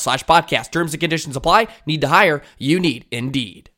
slash podcast. Terms and conditions apply. Need to hire? You need Indeed.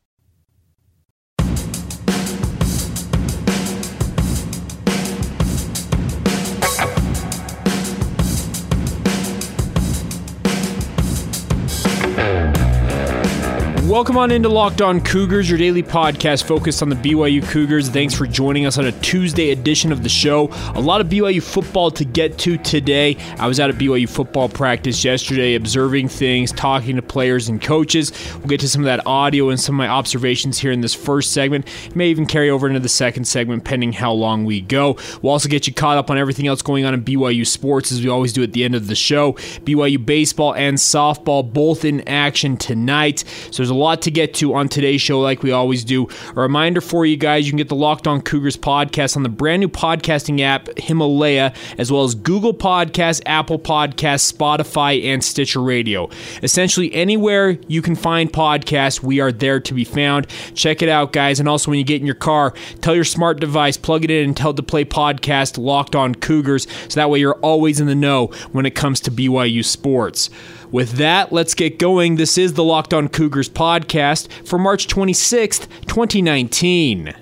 Welcome on into Locked On Cougars, your daily podcast focused on the BYU Cougars. Thanks for joining us on a Tuesday edition of the show. A lot of BYU football to get to today. I was out at BYU football practice yesterday, observing things, talking to players and coaches. We'll get to some of that audio and some of my observations here in this first segment. It May even carry over into the second segment, pending how long we go. We'll also get you caught up on everything else going on in BYU sports, as we always do at the end of the show. BYU baseball and softball both in action tonight. So there's a lot to get to on today's show, like we always do. A reminder for you guys you can get the Locked On Cougars podcast on the brand new podcasting app, Himalaya, as well as Google Podcasts, Apple Podcasts, Spotify, and Stitcher Radio. Essentially, anywhere you can find podcasts, we are there to be found. Check it out, guys. And also, when you get in your car, tell your smart device, plug it in, and tell it to play podcast Locked On Cougars. So that way you're always in the know when it comes to BYU sports. With that, let's get going. This is the Locked On Cougars podcast for March 26th, 2019.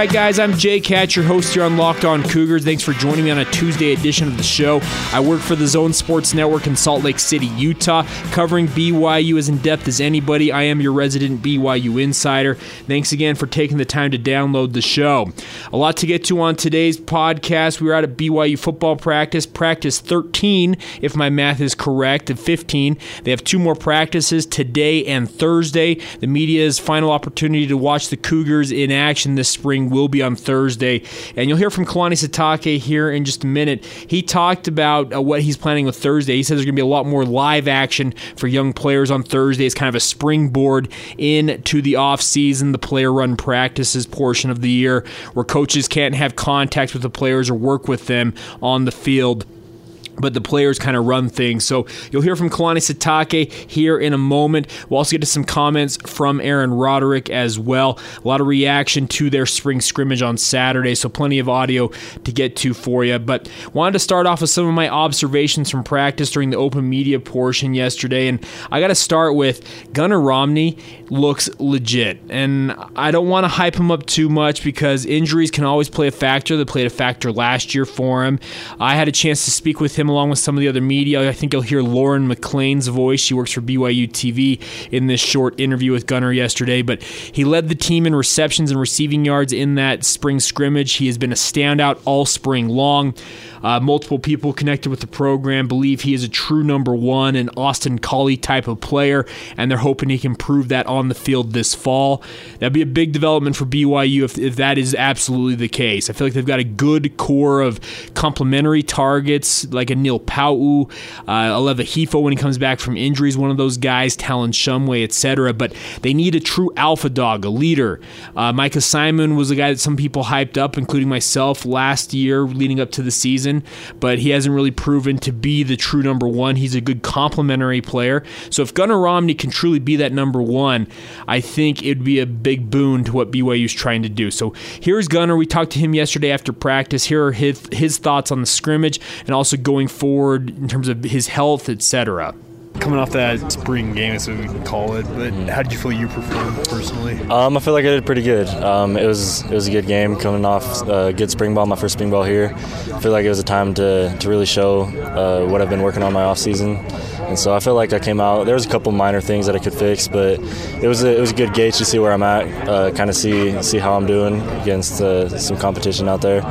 Right, guys, I'm Jake Hatch, your host here on Locked On Cougars. Thanks for joining me on a Tuesday edition of the show. I work for the Zone Sports Network in Salt Lake City, Utah, covering BYU as in depth as anybody. I am your resident BYU insider. Thanks again for taking the time to download the show. A lot to get to on today's podcast. We were out at BYU football practice, practice 13, if my math is correct, and 15. They have two more practices today and Thursday. The media's final opportunity to watch the Cougars in action this spring will be on Thursday. And you'll hear from Kalani Sitake here in just a minute. He talked about uh, what he's planning with Thursday. He says there's going to be a lot more live action for young players on Thursday. It's kind of a springboard into the off-season, the player run practices portion of the year where coaches can't have contact with the players or work with them on the field but the players kind of run things. So you'll hear from Kalani Sitake here in a moment. We'll also get to some comments from Aaron Roderick as well. A lot of reaction to their spring scrimmage on Saturday, so plenty of audio to get to for you. But wanted to start off with some of my observations from practice during the open media portion yesterday, and I got to start with Gunner Romney looks legit, and I don't want to hype him up too much because injuries can always play a factor. They played a factor last year for him. I had a chance to speak with him along with some of the other media. I think you'll hear Lauren McLean's voice. She works for BYU TV in this short interview with Gunner yesterday. But he led the team in receptions and receiving yards in that spring scrimmage. He has been a standout all spring long. Uh, multiple people connected with the program believe he is a true number one, an Austin Collie type of player, and they're hoping he can prove that on the field this fall. That'd be a big development for BYU if, if that is absolutely the case. I feel like they've got a good core of complementary targets, like a Neil Pau'u, uh, Aleva Hifo when he comes back from injuries, one of those guys, Talon Shumway, etc. But they need a true alpha dog, a leader. Uh, Micah Simon was a guy that some people hyped up, including myself, last year leading up to the season, but he hasn't really proven to be the true number one. He's a good complementary player. So if Gunner Romney can truly be that number one, I think it'd be a big boon to what BYU's trying to do. So here's Gunner. We talked to him yesterday after practice. Here are his, his thoughts on the scrimmage and also going forward in terms of his health, etc coming off that spring game, as we can call it. But how did you feel you performed personally? Um, I feel like I did pretty good. Um, it was it was a good game coming off a good spring ball, my first spring ball here. I feel like it was a time to, to really show uh, what I've been working on my off season. And so I feel like I came out. There was a couple minor things that I could fix, but it was a, it was a good gauge to see where I'm at, uh, kind of see see how I'm doing against uh, some competition out there.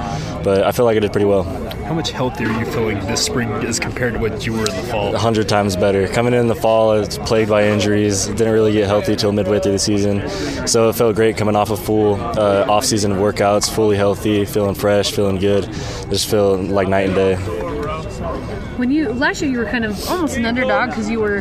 But I feel like I did pretty well. How much healthier are you feeling this spring as compared to what you were in the fall? A hundred times better. Coming in the fall, I was plagued by injuries. Didn't really get healthy till midway through the season, so it felt great coming off a full uh, off season workouts, fully healthy, feeling fresh, feeling good. Just feel like night and day. When you last year, you were kind of almost an underdog because you were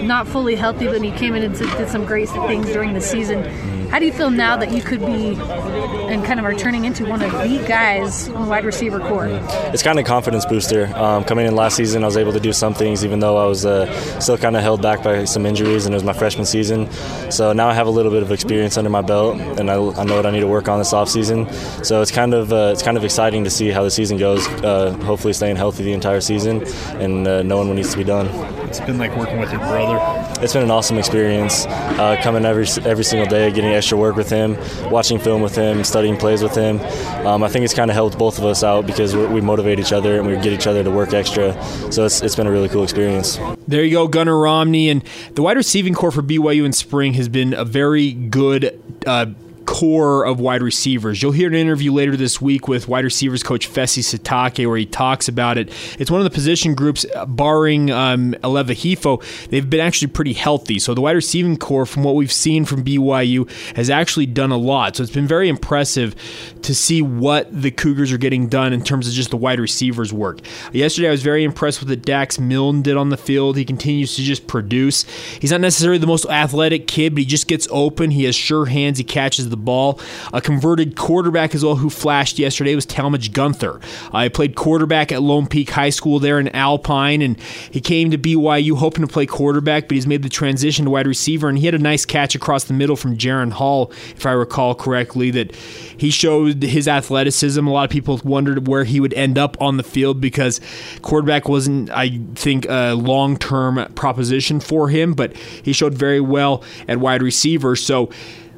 not fully healthy, but you came in and did some great things during the season how do you feel now that you could be and kind of are turning into one of the guys on the wide receiver core? It's kind of a confidence booster. Um, coming in last season, I was able to do some things, even though I was uh, still kind of held back by some injuries, and it was my freshman season. So now I have a little bit of experience under my belt, and I, I know what I need to work on this offseason. So it's kind of uh, it's kind of exciting to see how the season goes. Uh, hopefully, staying healthy the entire season and uh, knowing what needs to be done. It's been like working with your brother. It's been an awesome experience. Uh, coming every every single day, getting extra work with him, watching film with him, studying plays with him. Um, I think it's kind of helped both of us out because we motivate each other and we get each other to work extra. So it's, it's been a really cool experience. There you go, Gunner Romney. And the wide receiving core for BYU in spring has been a very good. Uh, core of wide receivers. You'll hear an interview later this week with wide receivers coach Fesi Sitake where he talks about it. It's one of the position groups, uh, barring um, Aleva Hifo, they've been actually pretty healthy. So the wide receiving core, from what we've seen from BYU, has actually done a lot. So it's been very impressive to see what the Cougars are getting done in terms of just the wide receivers work. Yesterday, I was very impressed with what Dax Milne did on the field. He continues to just produce. He's not necessarily the most athletic kid, but he just gets open. He has sure hands. He catches the ball. A converted quarterback as well who flashed yesterday was Talmadge Gunther. I uh, played quarterback at Lone Peak High School there in Alpine, and he came to BYU hoping to play quarterback, but he's made the transition to wide receiver, and he had a nice catch across the middle from Jaren Hall, if I recall correctly, that he showed his athleticism. A lot of people wondered where he would end up on the field because quarterback wasn't, I think, a long term proposition for him, but he showed very well at wide receiver. So,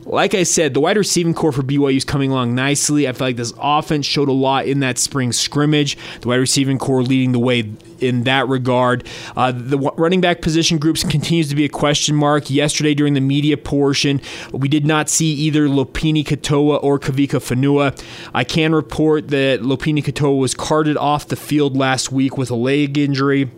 like I said, the wide receiving core for BYU is coming along nicely. I feel like this offense showed a lot in that spring scrimmage. The wide receiving core leading the way in that regard. Uh, the running back position groups continues to be a question mark. Yesterday during the media portion, we did not see either Lopini Katoa or Kavika Fonua. I can report that Lopini Katoa was carted off the field last week with a leg injury.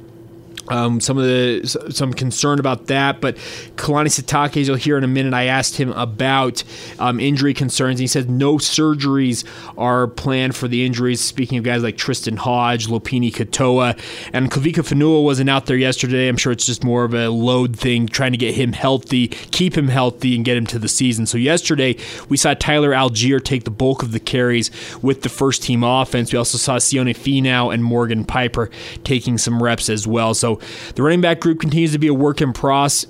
Um, some of the some concern about that, but Kalani Sitake, as you'll hear in a minute, I asked him about um, injury concerns. He says no surgeries are planned for the injuries. Speaking of guys like Tristan Hodge, Lopini Katoa, and Kavika Fonua wasn't out there yesterday. I'm sure it's just more of a load thing, trying to get him healthy, keep him healthy, and get him to the season. So yesterday we saw Tyler Allgeier take the bulk of the carries with the first team offense. We also saw Sione Finau and Morgan Piper taking some reps as well. So the running back group continues to be a work in process,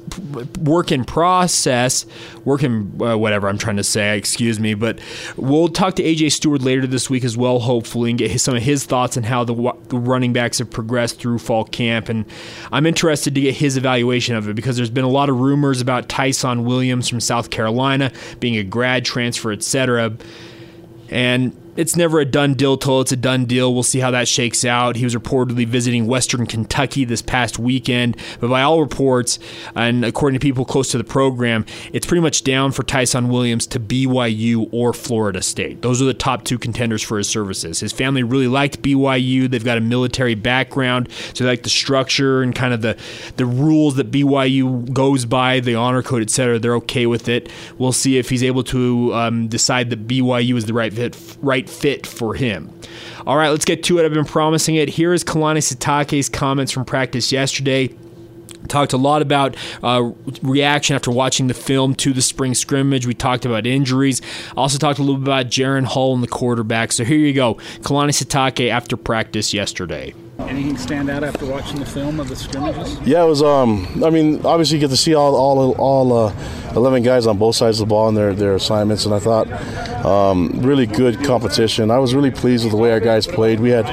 work in process, work in uh, whatever I'm trying to say. Excuse me, but we'll talk to AJ Stewart later this week as well, hopefully, and get his, some of his thoughts on how the, the running backs have progressed through fall camp. And I'm interested to get his evaluation of it because there's been a lot of rumors about Tyson Williams from South Carolina being a grad transfer, etc. And it's never a done deal till it's a done deal. We'll see how that shakes out. He was reportedly visiting Western Kentucky this past weekend, but by all reports, and according to people close to the program, it's pretty much down for Tyson Williams to BYU or Florida State. Those are the top two contenders for his services. His family really liked BYU. They've got a military background, so they like the structure and kind of the the rules that BYU goes by, the honor code, etc. They're okay with it. We'll see if he's able to um, decide that BYU is the right fit, right right fit for him. All right, let's get to it. I've been promising it. Here is Kalani Sitake's comments from practice yesterday talked a lot about uh, reaction after watching the film to the spring scrimmage. We talked about injuries. Also talked a little bit about Jaren Hall and the quarterback. So here you go, Kalani Sitake after practice yesterday. Anything stand out after watching the film of the scrimmages? Yeah, it was. Um, I mean, obviously, you get to see all all all uh, eleven guys on both sides of the ball and their their assignments, and I thought um, really good competition. I was really pleased with the way our guys played. We had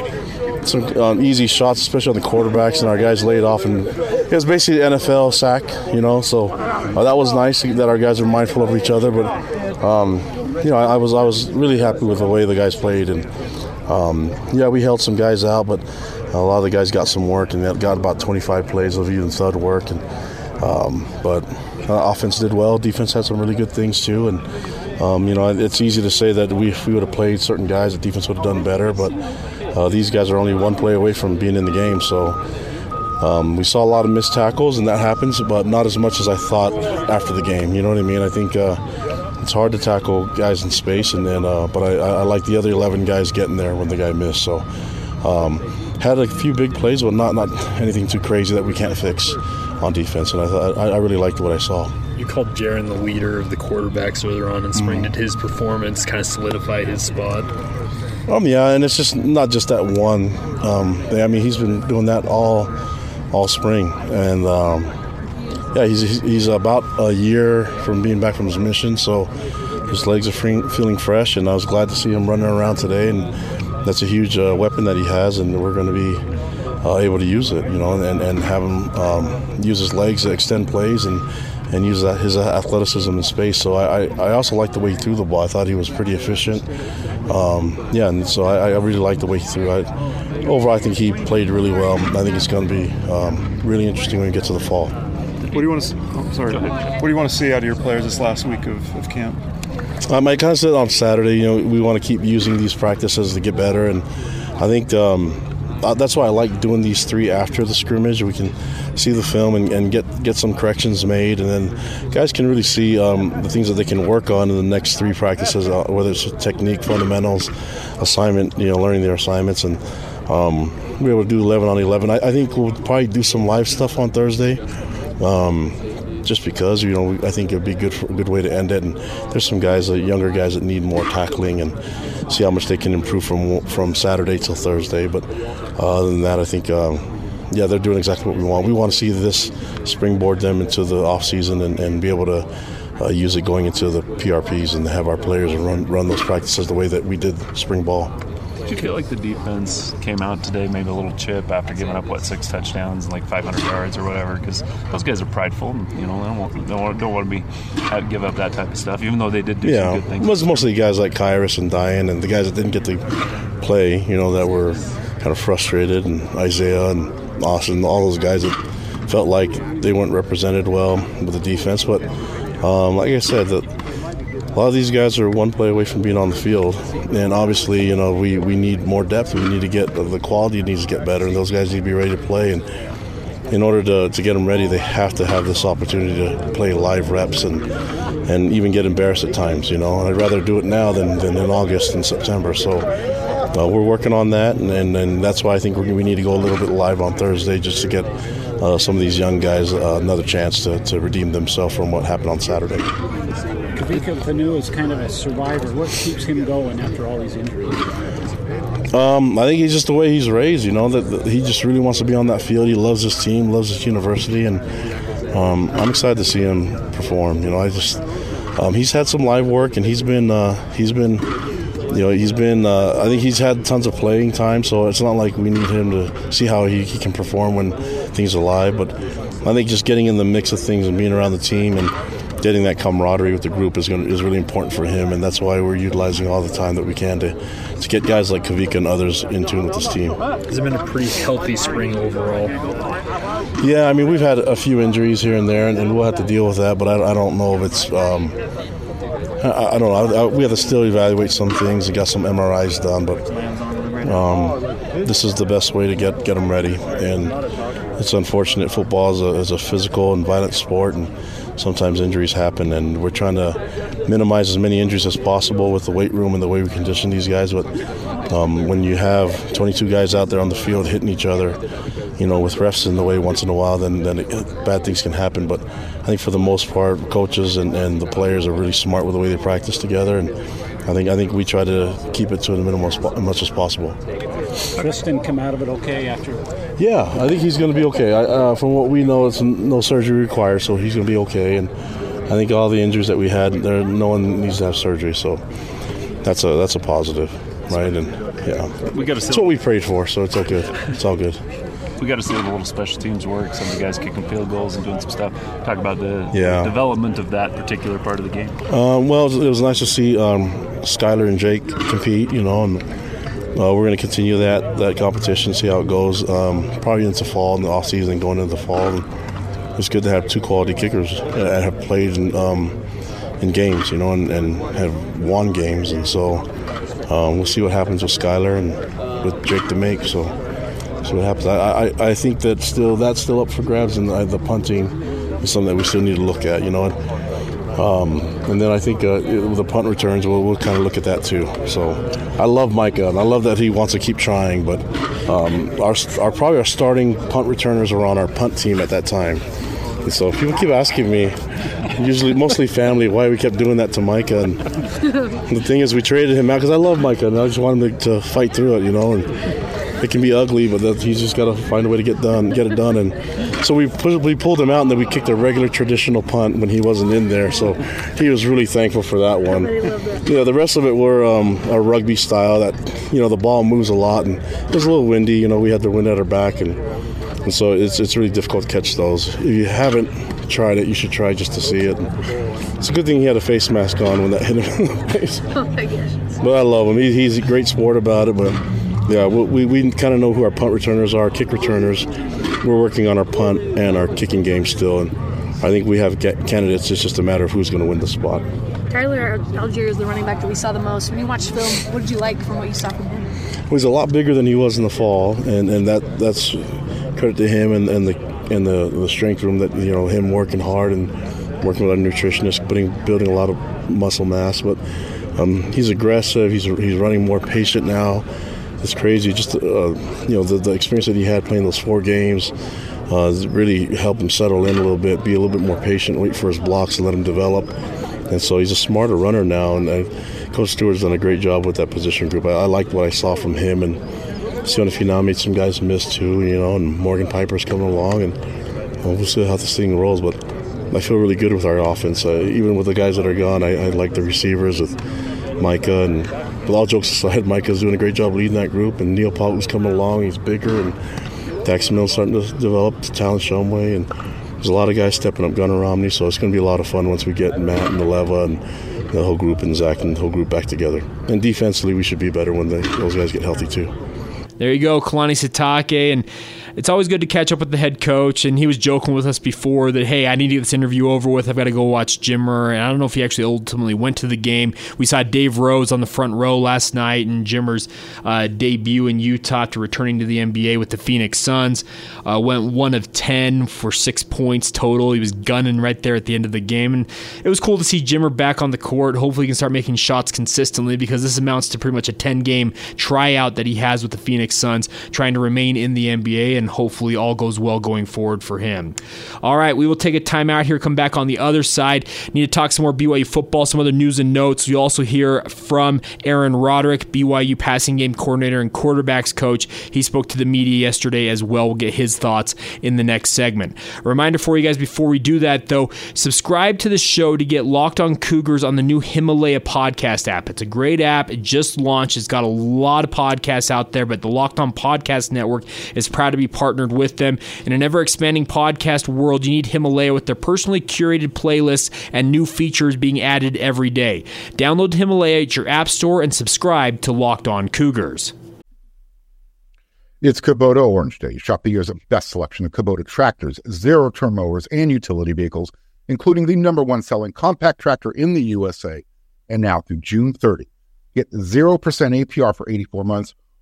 some um, easy shots, especially on the quarterbacks, and our guys laid off. And it was basically NFL sack, you know. So uh, that was nice that our guys were mindful of each other. But um, you know, I, I, was I was really happy with the way the guys played, and um, yeah, we held some guys out, but a lot of the guys got some work, and got about 25 plays of even thud work. And um, but uh, offense did well. Defense had some really good things too, and. Um, you know, it's easy to say that we, if we would have played certain guys, the defense would have done better. But uh, these guys are only one play away from being in the game. So um, we saw a lot of missed tackles, and that happens, but not as much as I thought after the game. You know what I mean? I think uh, it's hard to tackle guys in space, and then uh, but I, I, like the other 11 guys getting there when the guy missed. So um, had a few big plays, but not not anything too crazy that we can't fix on defense. And I thought I, I really liked what I saw. You called Jaren the leader of the quarterbacks earlier on in spring. Mm. Did his performance kind of solidify his spot? Um, yeah, and it's just not just that one. Um, I mean, he's been doing that all all spring, and um, yeah, he's he's about a year from being back from his mission, so his legs are free, feeling fresh, and I was glad to see him running around today, and that's a huge uh, weapon that he has, and we're going to be uh, able to use it, you know, and, and have him um, use his legs to extend plays and and use that, his athleticism in space. So I, I also like the way he threw the ball. I thought he was pretty efficient. Um, yeah, and so I, I really like the way he threw. I, overall, I think he played really well. I think it's going to be um, really interesting when we get to the fall. What do you want to? Oh, sorry. What do you want to see out of your players this last week of, of camp? Um, I kind of said on Saturday, you know, we want to keep using these practices to get better, and I think um, uh, that's why I like doing these three after the scrimmage. We can see the film and, and get get some corrections made, and then guys can really see um, the things that they can work on in the next three practices, uh, whether it's technique, fundamentals, assignment, you know, learning their assignments, and um, we're able to do 11 on 11. I, I, think we'll probably do some live stuff on Thursday. Um, just because you know I think it'd be good for a good way to end it. And there's some guys, uh, younger guys, that need more tackling and see how much they can improve from from Saturday till Thursday. But uh, other than that, I think. Um, yeah, they're doing exactly what we want. We want to see this springboard them into the off season and, and be able to uh, use it going into the PRPs and have our players run run those practices the way that we did spring ball. You feel like the defense came out today, maybe a little chip after giving up what six touchdowns and like 500 yards or whatever? Because those guys are prideful, and, you know, they don't want, don't want, don't want to be give up that type of stuff, even though they did do yeah, some good things. It was mostly guys like Kyrus and Diane and the guys that didn't get to play, you know, that were kind of frustrated, and Isaiah and Austin, all those guys that felt like they weren't represented well with the defense. But um, like I said, that a lot of these guys are one play away from being on the field, and obviously, you know, we, we need more depth. We need to get the quality needs to get better, and those guys need to be ready to play. And in order to, to get them ready, they have to have this opportunity to play live reps and and even get embarrassed at times. You know, and I'd rather do it now than, than in August and September. So uh, we're working on that, and, and, and, that's why I think we need to go a little bit live on Thursday just to get uh, some of these young guys uh, another chance to, to redeem themselves from what happened on Saturday. Kavika Fonua is kind of a survivor. What keeps him going after all these injuries? Um, I think he's just the way he's raised. You know that, that, he just really wants to be on that field. He loves his team, loves his university, and um, I'm excited to see him perform. You know, I just um, he's had some live work, and he's been uh, he's been you know, he's been, uh, I think he's had tons of playing time, so it's not like we need him to see how he, he can perform when things are live. But I think just getting in the mix of things and being around the team and getting that camaraderie with the group is going is really important for him, and that's why we're utilizing all the time that we can to to get guys like Kavika and others in tune with this team. Has it been a pretty healthy spring overall? Yeah, I mean we've had a few injuries here and there, and, and we'll have to deal with that. But I, I don't know if it's um, I, I don't know. I, I, we have to still evaluate some things and got some MRIs done, but um, this is the best way to get get them ready. And it's unfortunate. Football is a, is a physical and violent sport, and sometimes injuries happen. And we're trying to minimize as many injuries as possible with the weight room and the way we condition these guys. But um, when you have 22 guys out there on the field hitting each other, you know, with refs in the way once in a while, then then it, bad things can happen. But I think for the most part, coaches and, and the players are really smart with the way they practice together, and I think I think we try to keep it to the minimum as much as possible. Tristan come out of it okay after? Yeah, I think he's going to be okay. I, uh, from what we know, it's no surgery required, so he's going to be okay. And I think all the injuries that we had, there no one needs to have surgery, so that's a that's a positive, right? And yeah, we got to. That's what we prayed for, so it's all good. It's all good we got to see the little special teams work. Some of the guys kicking field goals and doing some stuff. Talk about the yeah. development of that particular part of the game. Um, well, it was nice to see um, Skylar and Jake compete. You know, and uh, we're going to continue that that competition, see how it goes. Um, probably into fall in the off season, going into the fall. And it's good to have two quality kickers that have played in, um, in games, you know, and, and, have won games. And so um, we'll see what happens with Skylar and with Jake to make. So see what happens. I, I, I think that still that's still up for grabs, and the, the punting is something that we still need to look at. You know. Um, and then I think uh, the punt returns, we'll, we'll kind of look at that too. So I love Micah, and I love that he wants to keep trying. But um, our, our probably our starting punt returners are on our punt team at that time. And so people keep asking me, usually mostly family, why we kept doing that to Micah. And the thing is, we traded him out because I love Micah, and I just want him to, to fight through it, you know. And it can be ugly, but that, he's just got to find a way to get done, get it done. And so we we pulled him out, and then we kicked a regular traditional punt when he wasn't in there. So he was really thankful for that one. Yeah, the rest of it were um, a rugby style that you know the ball moves a lot, and it was a little windy. You know, we had the wind at our back, and and so it's it's really difficult to catch those. If you haven't tried it, you should try just to see it. It's a good thing he had a face mask on when that hit him in the face. Oh my gosh. But I love him. He, he's a great sport about it, but yeah, we, we kind of know who our punt returners are, kick returners. We're working on our punt and our kicking game still, and I think we have candidates. It's just a matter of who's going to win the spot. Tyler Allgeier is the running back that we saw the most. When you watched film, what did you like from what you saw from him? Well, he's a lot bigger than he was in the fall, and, and that that's credit to him and, and the and the, the strength room that you know him working hard and working with our nutritionist, putting building a lot of muscle mass. But um, he's aggressive. He's he's running more patient now it's crazy. Just uh, you know the, the experience that he had playing those four games uh, really helped him settle in a little bit, be a little bit more patient, wait for his blocks and let him develop. And so he's a smarter runner now. And uh, Coach Stewart's done a great job with that position group. I, I liked what I saw from him. And Sione Finau made some guys miss too, you know. And Morgan Piper's coming along, and well, we'll see how this thing rolls. But I feel really good with our offense. Uh, even with the guys that are gone, I, I like the receivers with Micah and but all jokes aside, Micah's doing a great job leading that group, and Neil was coming along. He's bigger, and Dax Milne's starting to develop the Talon Shumway, and there's a lot of guys stepping up Gunner Romney, so it's going to be a lot of fun once we get Matt and the Leva and the whole group and Zach and the whole group back together. And defensively, we should be better when those guys get healthy too. There you go, Kalani Sitake, and it's always good to catch up with the head coach. And he was joking with us before that, hey, I need to get this interview over with. I've got to go watch Jimmer. And I don't know if he actually ultimately went to the game. We saw Dave Rose on the front row last night and Jimmer's uh, debut in Utah to returning to the NBA with the Phoenix Suns. Uh, went one of 10 for six points total. He was gunning right there at the end of the game. And it was cool to see Jimmer back on the court. Hopefully, he can start making shots consistently because this amounts to pretty much a 10 game tryout that he has with the Phoenix Suns, trying to remain in the NBA and hopefully all goes well going forward for him. All right, we will take a timeout here, come back on the other side. Need to talk some more BYU football, some other news and notes. We also hear from Aaron Roderick, BYU passing game coordinator and quarterbacks coach. He spoke to the media yesterday as well. We'll get his thoughts in the next segment. A reminder for you guys before we do that, though, subscribe to the show to get locked on Cougars on the new Himalaya podcast app. It's a great app. It just launched. It's got a lot of podcasts out there, but the Locked On Podcast Network is proud to be partnered with them. In an ever expanding podcast world, you need Himalaya with their personally curated playlists and new features being added every day. Download Himalaya at your app store and subscribe to Locked On Cougars. It's Kubota Orange Day. Shop the year's best selection of Kubota tractors, zero turn mowers, and utility vehicles, including the number one selling compact tractor in the USA. And now through June 30, get 0% APR for 84 months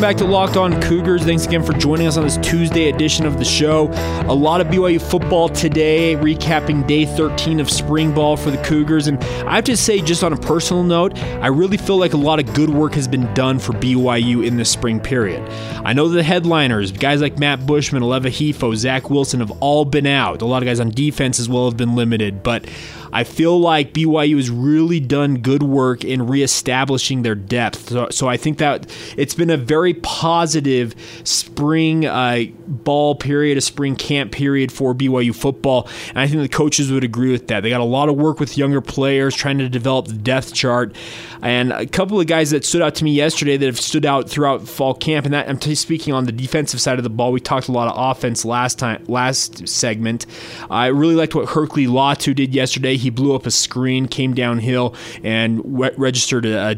Welcome back to Locked On Cougars. Thanks again for joining us on this Tuesday edition of the show. A lot of BYU football today, recapping day 13 of spring ball for the Cougars. And I have to say, just on a personal note, I really feel like a lot of good work has been done for BYU in this spring period. I know the headliners, guys like Matt Bushman, Aleva Hifo, Zach Wilson, have all been out. A lot of guys on defense as well have been limited. But I feel like BYU has really done good work in reestablishing their depth. So, so I think that it's been a very positive spring uh, ball period, a spring camp period for BYU football. And I think the coaches would agree with that. They got a lot of work with younger players, trying to develop the depth chart. And a couple of guys that stood out to me yesterday that have stood out throughout fall camp, and that I'm speaking on the defensive side of the ball. We talked a lot of offense last time, last segment. I really liked what Herkley Latu did yesterday. He blew up a screen, came downhill, and registered a, a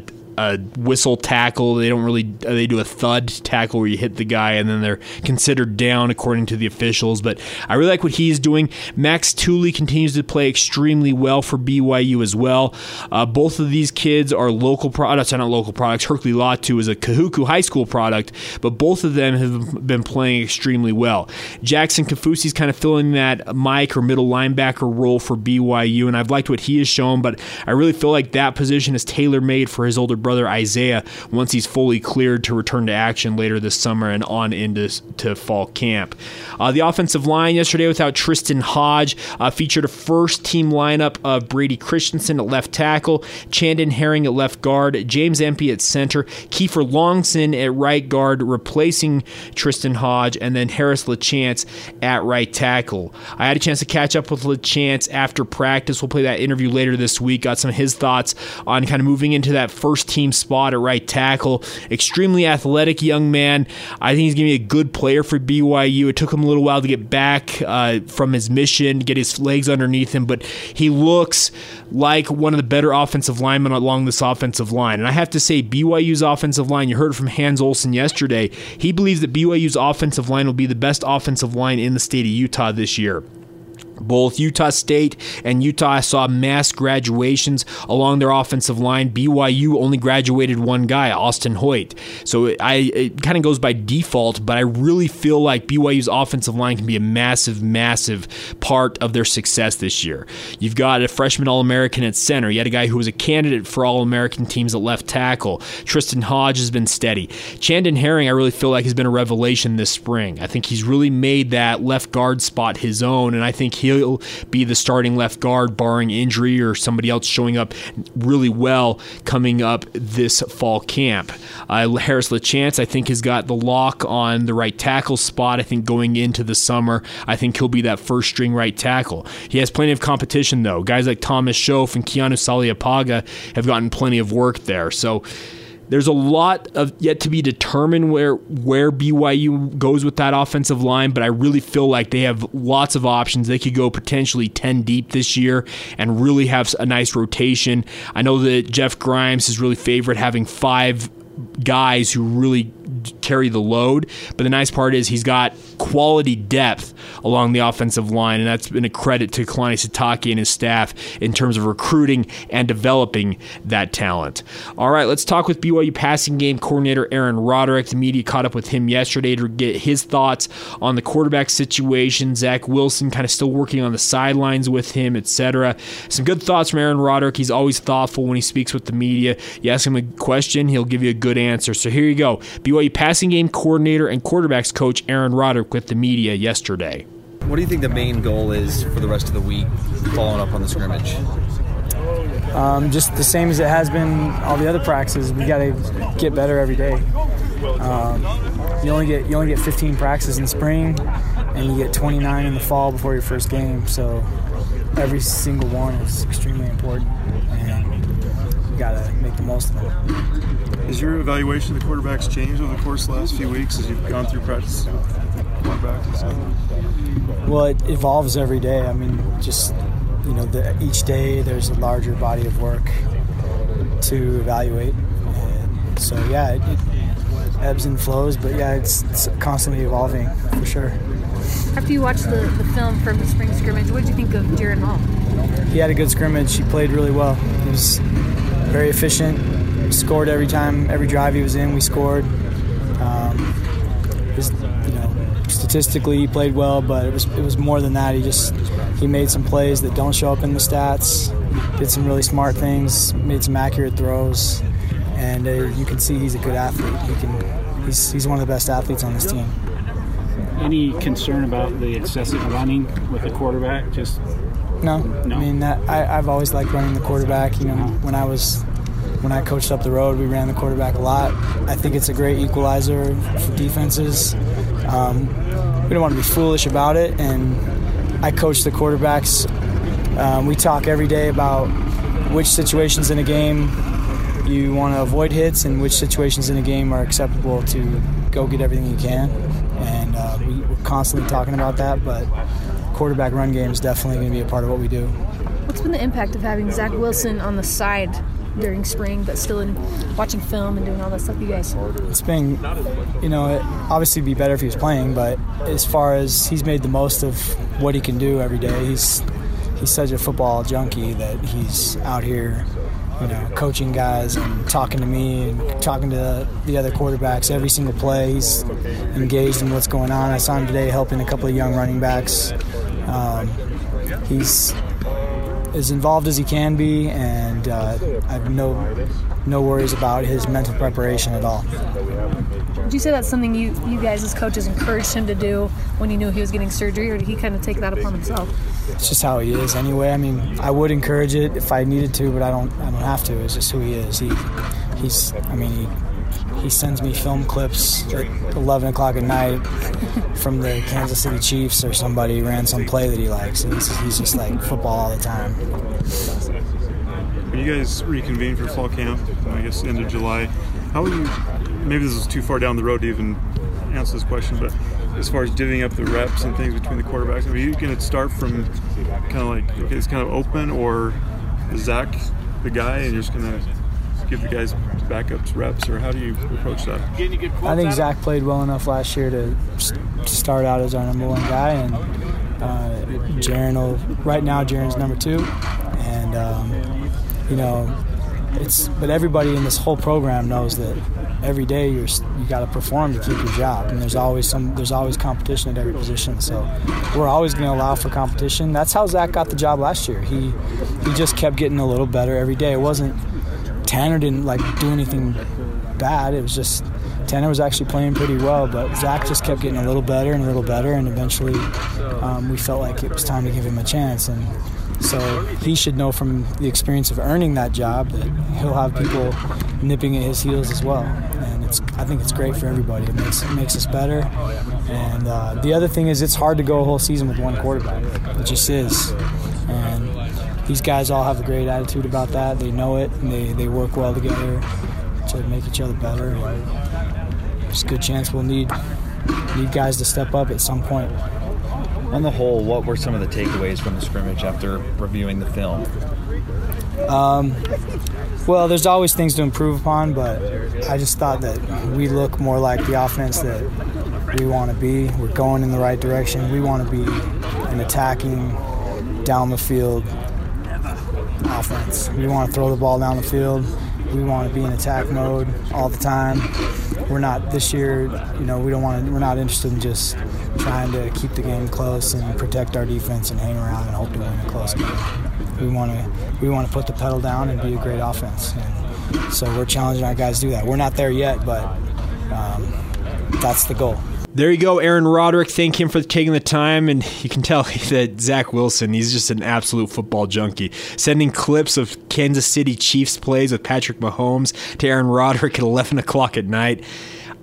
whistle tackle. They don't really they do a thud tackle where you hit the guy and then they're considered down according to the officials. But I really like what he's doing. Max Tooley continues to play extremely well for BYU as well. Uh, both of these kids are local products, not local products. Herkley Latu is a Kahuku High School product, but both of them have been playing extremely well. Jackson Kaufusi is kind of filling that Mike or middle linebacker role for BYU, and I've liked what he has shown. But I really feel like that position is tailor made for his older brother Isaiah once he's fully cleared to return to action later this summer and on into to fall camp. Uh, the offensive line yesterday without Tristan Hodge uh, featured a first team lineup of Brady Christensen at left tackle, Chandon Herring at left guard, James Empey at center, Kiefer Longson at right guard, replacing Tristan Hodge, and then Harris LaChance at right tackle. I had a chance to catch up with LaChance after practice. We'll play that interview later this week. Got some of his thoughts on kind of moving into that first team spot at right tackle. Extremely athletic young man. I think he's going to be a good player for BYU. It took him a little while to get back uh, from his mission, get his legs underneath him, but he looks like one of the better offensive linemen along this offensive line. And I have to say, BYU's offensive line, you heard from Hans Olsen yesterday, he believes that BYU's offensive line will be the best offensive line in the state of Utah this year. Both Utah State and Utah saw mass graduations along their offensive line. BYU only graduated one guy, Austin Hoyt. So it, I, it kind of goes by default, but I really feel like BYU's offensive line can be a massive, massive part of their success this year. You've got a freshman All American at center. You had a guy who was a candidate for All American teams at left tackle. Tristan Hodge has been steady. Chandon Herring, I really feel like, has been a revelation this spring. I think he's really made that left guard spot his own, and I think he'll he'll be the starting left guard, barring injury or somebody else showing up really well coming up this fall camp. Uh, Harris LaChance, I think, has got the lock on the right tackle spot. I think going into the summer, I think he'll be that first string right tackle. He has plenty of competition, though. Guys like Thomas Shoaf and Keanu Saleapaga have gotten plenty of work there. So, there's a lot of yet to be determined where where BYU goes with that offensive line, but I really feel like they have lots of options. They could go potentially 10 deep this year and really have a nice rotation. I know that Jeff Grimes is really favorite having five guys who really carry the load. But the nice part is he's got quality depth along the offensive line, and that's been a credit to Kalani Sitake and his staff in terms of recruiting and developing that talent. All right, let's talk with BYU passing game coordinator Aaron Roderick. The media caught up with him yesterday to get his thoughts on the quarterback situation. Zach Wilson kind of still working on the sidelines with him, etc. Some good thoughts from Aaron Roderick. He's always thoughtful when he speaks with the media. You ask him a question, he'll give you a good answer. So here you go. BYU passing game coordinator and quarterbacks coach Aaron Roderick with the media yesterday. What do you think the main goal is for the rest of the week following up on the scrimmage? Um, just the same as it has been all the other practices. We got to get better every day. Um, you only get you only get 15 practices in spring, and you get 29 in the fall before your first game. So every single one is extremely important got to make the most of them. Has your evaluation of the quarterbacks changed over the course of the last few weeks as you've gone through practice? Quarterbacks and stuff? Well, it evolves every day. I mean, just you know, the, each day there's a larger body of work to evaluate, and so yeah, it, it ebbs and flows. But yeah, it's, it's constantly evolving for sure. After you watched the, the film from the spring scrimmage, what did you think of Jaren Hall? He had a good scrimmage. He played really well. He was very efficient. Scored every time, every drive he was in, we scored. Um, his, you know, statistically he played well, but it was it was more than that. He just he made some plays that don't show up in the stats. Did some really smart things. Made some accurate throws, and uh, you can see he's a good athlete. He can. He's he's one of the best athletes on this team. Any concern about the excessive running with the quarterback? Just No, No. I mean that I, I've always liked running the quarterback. You know, when I was when I coached up the road, we ran the quarterback a lot. I think it's a great equalizer for defenses. Um, we don't want to be foolish about it, and I coach the quarterbacks. Um, we talk every day about which situations in a game you want to avoid hits and which situations in a game are acceptable to go get everything you can. And uh, we, we're constantly talking about that, but quarterback run game is definitely going to be a part of what we do. What's been the impact of having Zach Wilson on the side during spring, but still in watching film and doing all that stuff? You guys. It's been, you know, it obviously be better if he was playing, but as far as he's made the most of what he can do every day, he's he's such a football junkie that he's out here, you know, coaching guys and talking to me and talking to the other quarterbacks every single play. He's engaged in what's going on. I saw him today helping a couple of young running backs. Um, he's as involved as he can be, and uh, I have no no worries about his mental preparation at all. Would you say that's something you, you guys as coaches encouraged him to do when he knew he was getting surgery, or did he kind of take that upon himself? It's just how he is anyway. I mean, I would encourage it if I needed to, but I don't. I don't have to. It's just who he is. He, he's. I mean, he he sends me film clips at 11 o'clock at night from the Kansas City Chiefs or somebody ran some play that he likes. And he's, he's just like football all the time. When you guys reconvene for fall camp, I guess end of July, how will you? Maybe this is too far down the road to even answer this question, but as far as divvying up the reps and things between the quarterbacks, are you going to start from kind of like okay, it's kind of open, or Zach the guy, and you're just going to give the guys backups reps, or how do you approach that? I think Zach played well enough last year to, start out as our number one guy, and uh, Jaren will. Right now, Jaren's number two, and um, you know, it's. But everybody in this whole program knows that every day you're you got to perform to keep your job, and there's always some. There's always competition at every position, so we're always going to allow for competition. That's how Zach got the job last year. He he just kept getting a little better every day. It wasn't Tanner didn't like do anything bad. It was just Tanner was actually playing pretty well, but Zach just kept getting a little better and a little better, and eventually um, we felt like it was time to give him a chance. And so he should know from the experience of earning that job that he'll have people nipping at his heels as well. And it's I think it's great for everybody. It makes it makes us better. And uh, the other thing is it's hard to go a whole season with one quarterback. It just is. These guys all have a great attitude about that. They know it, and they, they work well together to make each other better. And there's a good chance we'll need need guys to step up at some point. On the whole, what were some of the takeaways from the scrimmage after reviewing the film? Um, well, there's always things to improve upon, but I just thought that we look more like the offense that we want to be. We're going in the right direction. We want to be an attacking, down the field offense. We want to throw the ball down the field. We want to be in attack mode all the time. We're not this year. You know, we don't want to. We're not interested in just trying to keep the game close and protect our defense and hang around and hope to win a close game. We want to. We want to put the pedal down and be a great offense. And so we're challenging our guys to do that. We're not there yet, but um, that's the goal. There you go, Aaron Roderick. Thank him for taking the time. And you can tell that Zach Wilson, he's just an absolute football junkie. Sending clips of Kansas City Chiefs plays with Patrick Mahomes to Aaron Roderick at 11 o'clock at night.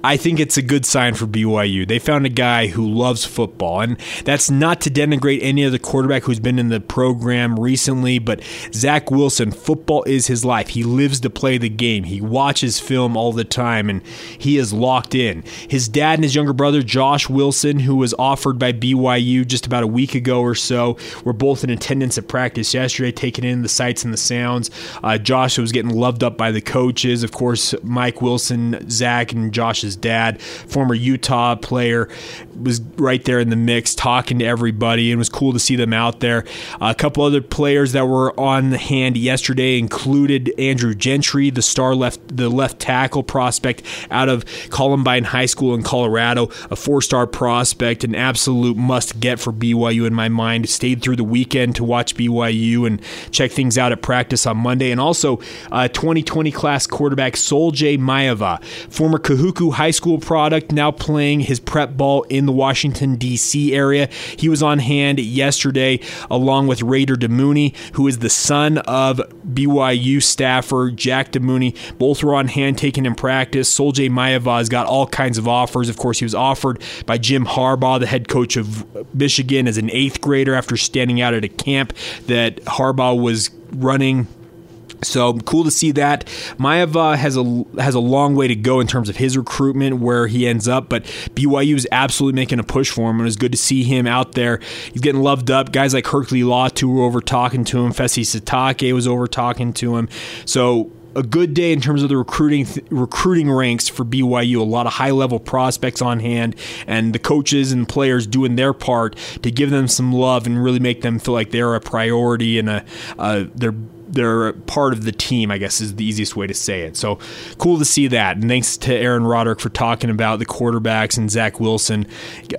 I think it's a good sign for BYU. They found a guy who loves football, and that's not to denigrate any other quarterback who's been in the program recently, but Zach Wilson, football is his life. He lives to play the game. He watches film all the time, and he is locked in. His dad and his younger brother, Josh Wilson, who was offered by BYU just about a week ago or so, were both in attendance at practice yesterday, taking in the sights and the sounds. Uh, Josh was getting loved up by the coaches. Of course, Mike Wilson, Zach, and Josh's dad, former Utah player, was right there in the mix talking to everybody, and it was cool to see them out there. a couple other players that were on hand yesterday included Andrew Gentry, the star left the left tackle prospect out of Columbine High School in Colorado, a four-star prospect, an absolute must-get for BYU in my mind. Stayed through the weekend to watch BYU and check things out at practice on Monday, and also uh, 2020 class quarterback Sol-Jay Maiava, former Kahuku High School product, now playing his prep ball in the Washington, D.C. area. He was on hand yesterday along with Raider Damuni, who is the son of BYU staffer Jack Damuni. Both were on hand taking in practice. Sol-Jay Maiava got all kinds of offers. Of course, he was offered by Jim Harbaugh, the head coach of Michigan, as an eighth grader after standing out at a camp that Harbaugh was running so cool to see that. Maiava has a has a long way to go in terms of his recruitment, where he ends up. But BYU is absolutely making a push for him, and it's good to see him out there. He's getting loved up. Guys like Hirkley Latu were over talking to him. Fesi Sitake was over talking to him. So a good day in terms of the recruiting recruiting ranks for BYU. A lot of high level prospects on hand, and the coaches and players doing their part to give them some love and really make them feel like they're a priority and a uh, they're they're part of the team, I guess is the easiest way to say it. So cool to see that. And thanks to Aaron Roderick for talking about the quarterbacks and Zach Wilson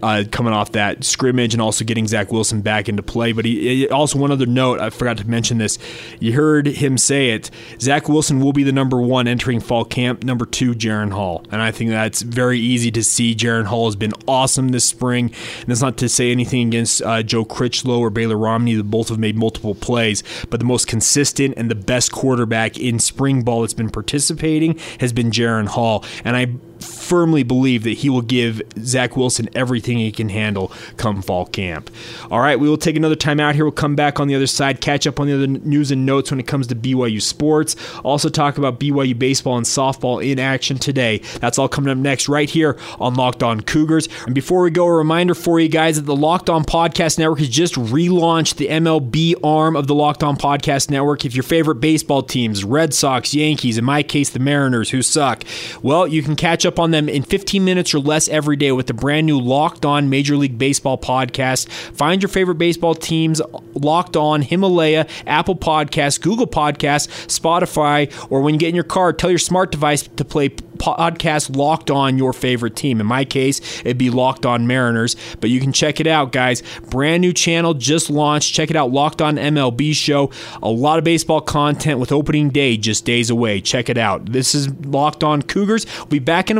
uh, coming off that scrimmage and also getting Zach Wilson back into play. But he also, one other note, I forgot to mention this. You heard him say it. Zach Wilson will be the number one entering fall camp, number two, Jaren Hall. And I think that's very easy to see. Jaren Hall has been awesome this spring. And that's not to say anything against uh, Joe Critchlow or Baylor Romney. They both have made multiple plays, but the most consistent consistent and the best quarterback in spring ball that's been participating has been Jaren Hall. And I firmly believe that he will give Zach Wilson everything he can handle come fall camp. All right, we will take another time out here. We'll come back on the other side, catch up on the other news and notes when it comes to BYU sports. Also, talk about BYU baseball and softball in action today. That's all coming up next, right here on Locked On Cougars. And before we go, a reminder for you guys that the Locked On Podcast Network has just relaunched the MLB arm of the Locked On Podcast Network. If your favorite baseball teams, Red Sox, Yankees, in my case, the Mariners, who suck, well, you can catch up on them in 15 minutes or less every day with the brand new Locked On Major League Baseball podcast. Find your favorite baseball teams Locked On, Himalaya, Apple Podcasts, Google Podcasts, Spotify, or when you get in your car, tell your smart device to play podcast locked on your favorite team. In my case, it'd be Locked On Mariners, but you can check it out, guys. Brand new channel just launched. Check it out, Locked On MLB Show. A lot of baseball content with opening day just days away. Check it out. This is Locked On Cougars. We'll be back in a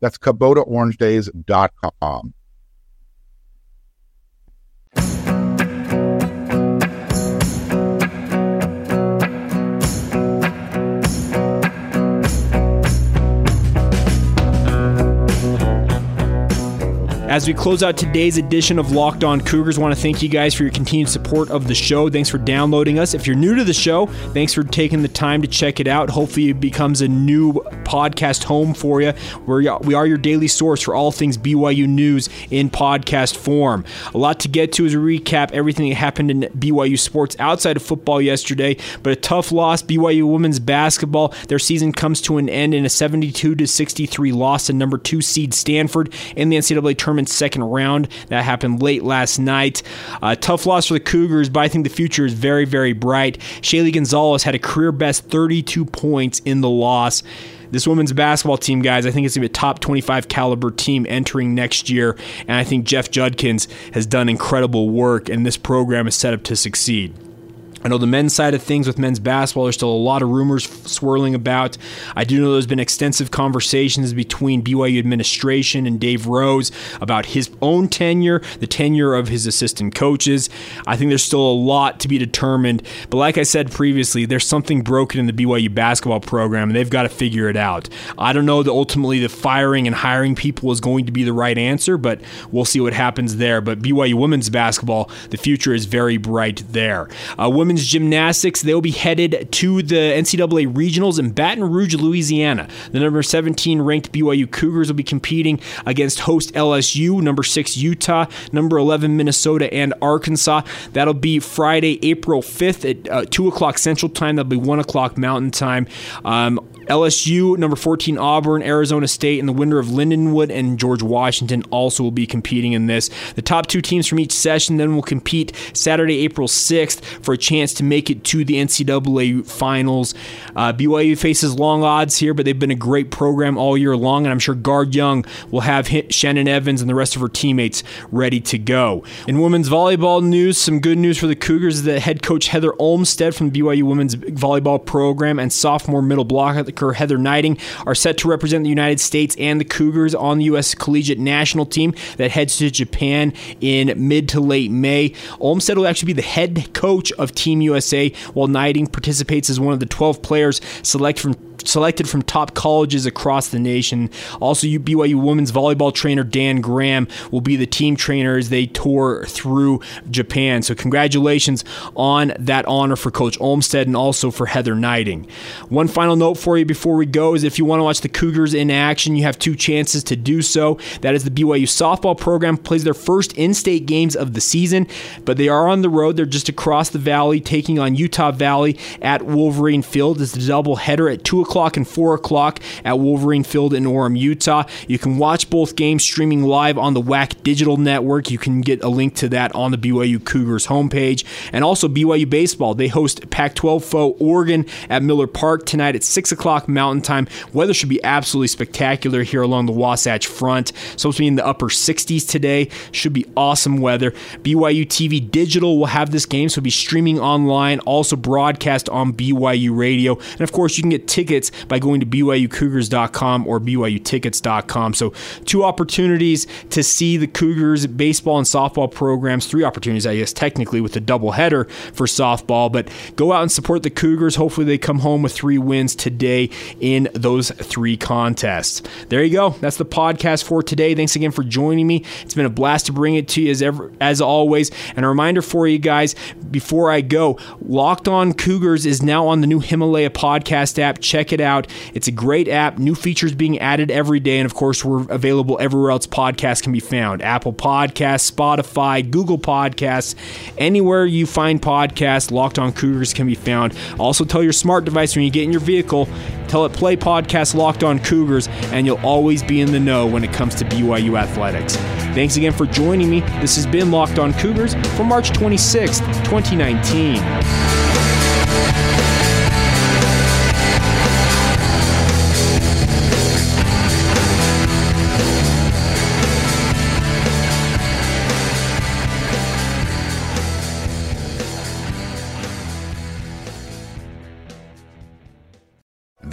That's KubotaOrangeDays.com. As we close out today's edition of Locked On Cougars, I want to thank you guys for your continued support of the show. Thanks for downloading us. If you're new to the show, thanks for taking the time to check it out. Hopefully, it becomes a new podcast home for you. Where we are your daily source for all things BYU news in podcast form. A lot to get to as we recap everything that happened in BYU sports outside of football yesterday, but a tough loss. BYU women's basketball, their season comes to an end in a 72 to 63 loss to number two seed Stanford in the NCAA tournament second round. That happened late last night. Uh, tough loss for the Cougars, but I think the future is very, very bright. Shaylee Gonzalez had a career best 32 points in the loss. this women's basketball team, guys, I think it's going to be a top 25 caliber team entering next year. And I think Jeff Judkins has done incredible work, and this program is set up to succeed. I know the men's side of things with men's basketball, there's still a lot of rumors swirling about. I do know there's been extensive conversations between BYU administration and Dave Rose about his own tenure, the tenure of his assistant coaches. I think there's still a lot to be determined. But like I said previously, there's something broken in the BYU basketball program, and they've got to figure it out. I don't know that ultimately the firing and hiring people is going to be the right answer, but we'll see what happens there. But BYU women's basketball, the future is very bright there. Uh, women's gymnastics, they'll be headed to the NCAA regionals in Baton Rouge, Louisiana. The number 17 ranked BYU Cougars will be competing against host LSU, number 6 Utah, number 11 Minnesota, and Arkansas. That'll be Friday, April 5th at uh, 2 o'clock Central Time. That'll be 1 o'clock Mountain Time. Um, LSU, number 14 Auburn, Arizona State, and the winner of Lindenwood and George Washington also will be competing in this. The top two teams from each session then will compete Saturday, April 6th for a chance to make it to the NCAA finals. Uh, BYU faces long odds here, but they've been a great program all year long, and I'm sure Guard Young will have Shannon Evans and the rest of her teammates ready to go. In women's volleyball news, some good news for the Cougars that head coach Heather Olmstead from BYU women's volleyball program and sophomore middle blocker Heather Gneiting are set to represent the United States and the Cougars on the U.S. collegiate national team that heads to Japan in mid to late May. Olmstead will actually be the head coach of Team USA, while Gneiting participates as one of the 12 players selected from selected from top colleges across the nation. Also, BYU women's volleyball trainer Dan Graham will be the team trainer as they tour through Japan. So, congratulations on that honor for Coach Olmstead and also for Heather Gneiting. One final note for you before we go is if you want to watch the Cougars in action, you have two chances to do so. That is the BYU softball program plays their first in-state games of the season, but they are on the road. They're just across the valley, taking on Utah Valley at Wolverine Field. It's the doubleheader at two o'clock and 4 o'clock at Wolverine Field in Orem, Utah. You can watch both games streaming live on the WAC Digital Network. You can get a link to that on the BYU Cougars homepage. And also BYU Baseball. They host Pac 12 foe Oregon at Miller Park tonight at 6 o'clock Mountain Time. Weather should be absolutely spectacular here along the Wasatch Front. Supposed to be in the upper 60s today. Should be awesome weather. BYU TV Digital will have this game, so be streaming online, also broadcast on BYU Radio. And of course, you can get tickets tickets by going to BYUCougars.com or BYUTickets.com. So, two opportunities to see the Cougars baseball and softball programs. Three opportunities, I guess, technically, with the doubleheader for softball. But go out and support the Cougars. Hopefully, they come home with three wins today in those three contests. There you go. That's the podcast for today. Thanks again for joining me. It's been a blast to bring it to you as ever, as always. And a reminder for you guys before I go, Locked On Cougars is now on the new Himalaya podcast app. Check it it out. It's a great app. New features being added every day. And of course, we're available everywhere else podcasts can be found Apple Podcasts, Spotify, Google Podcasts, anywhere you find podcasts, Locked On Cougars can be found. Also, tell your smart device when you get in your vehicle, tell it play podcast Locked On Cougars, and you'll always be in the know when it comes to BYU athletics. Thanks again for joining me. This has been Locked On Cougars for March 26th, 2019.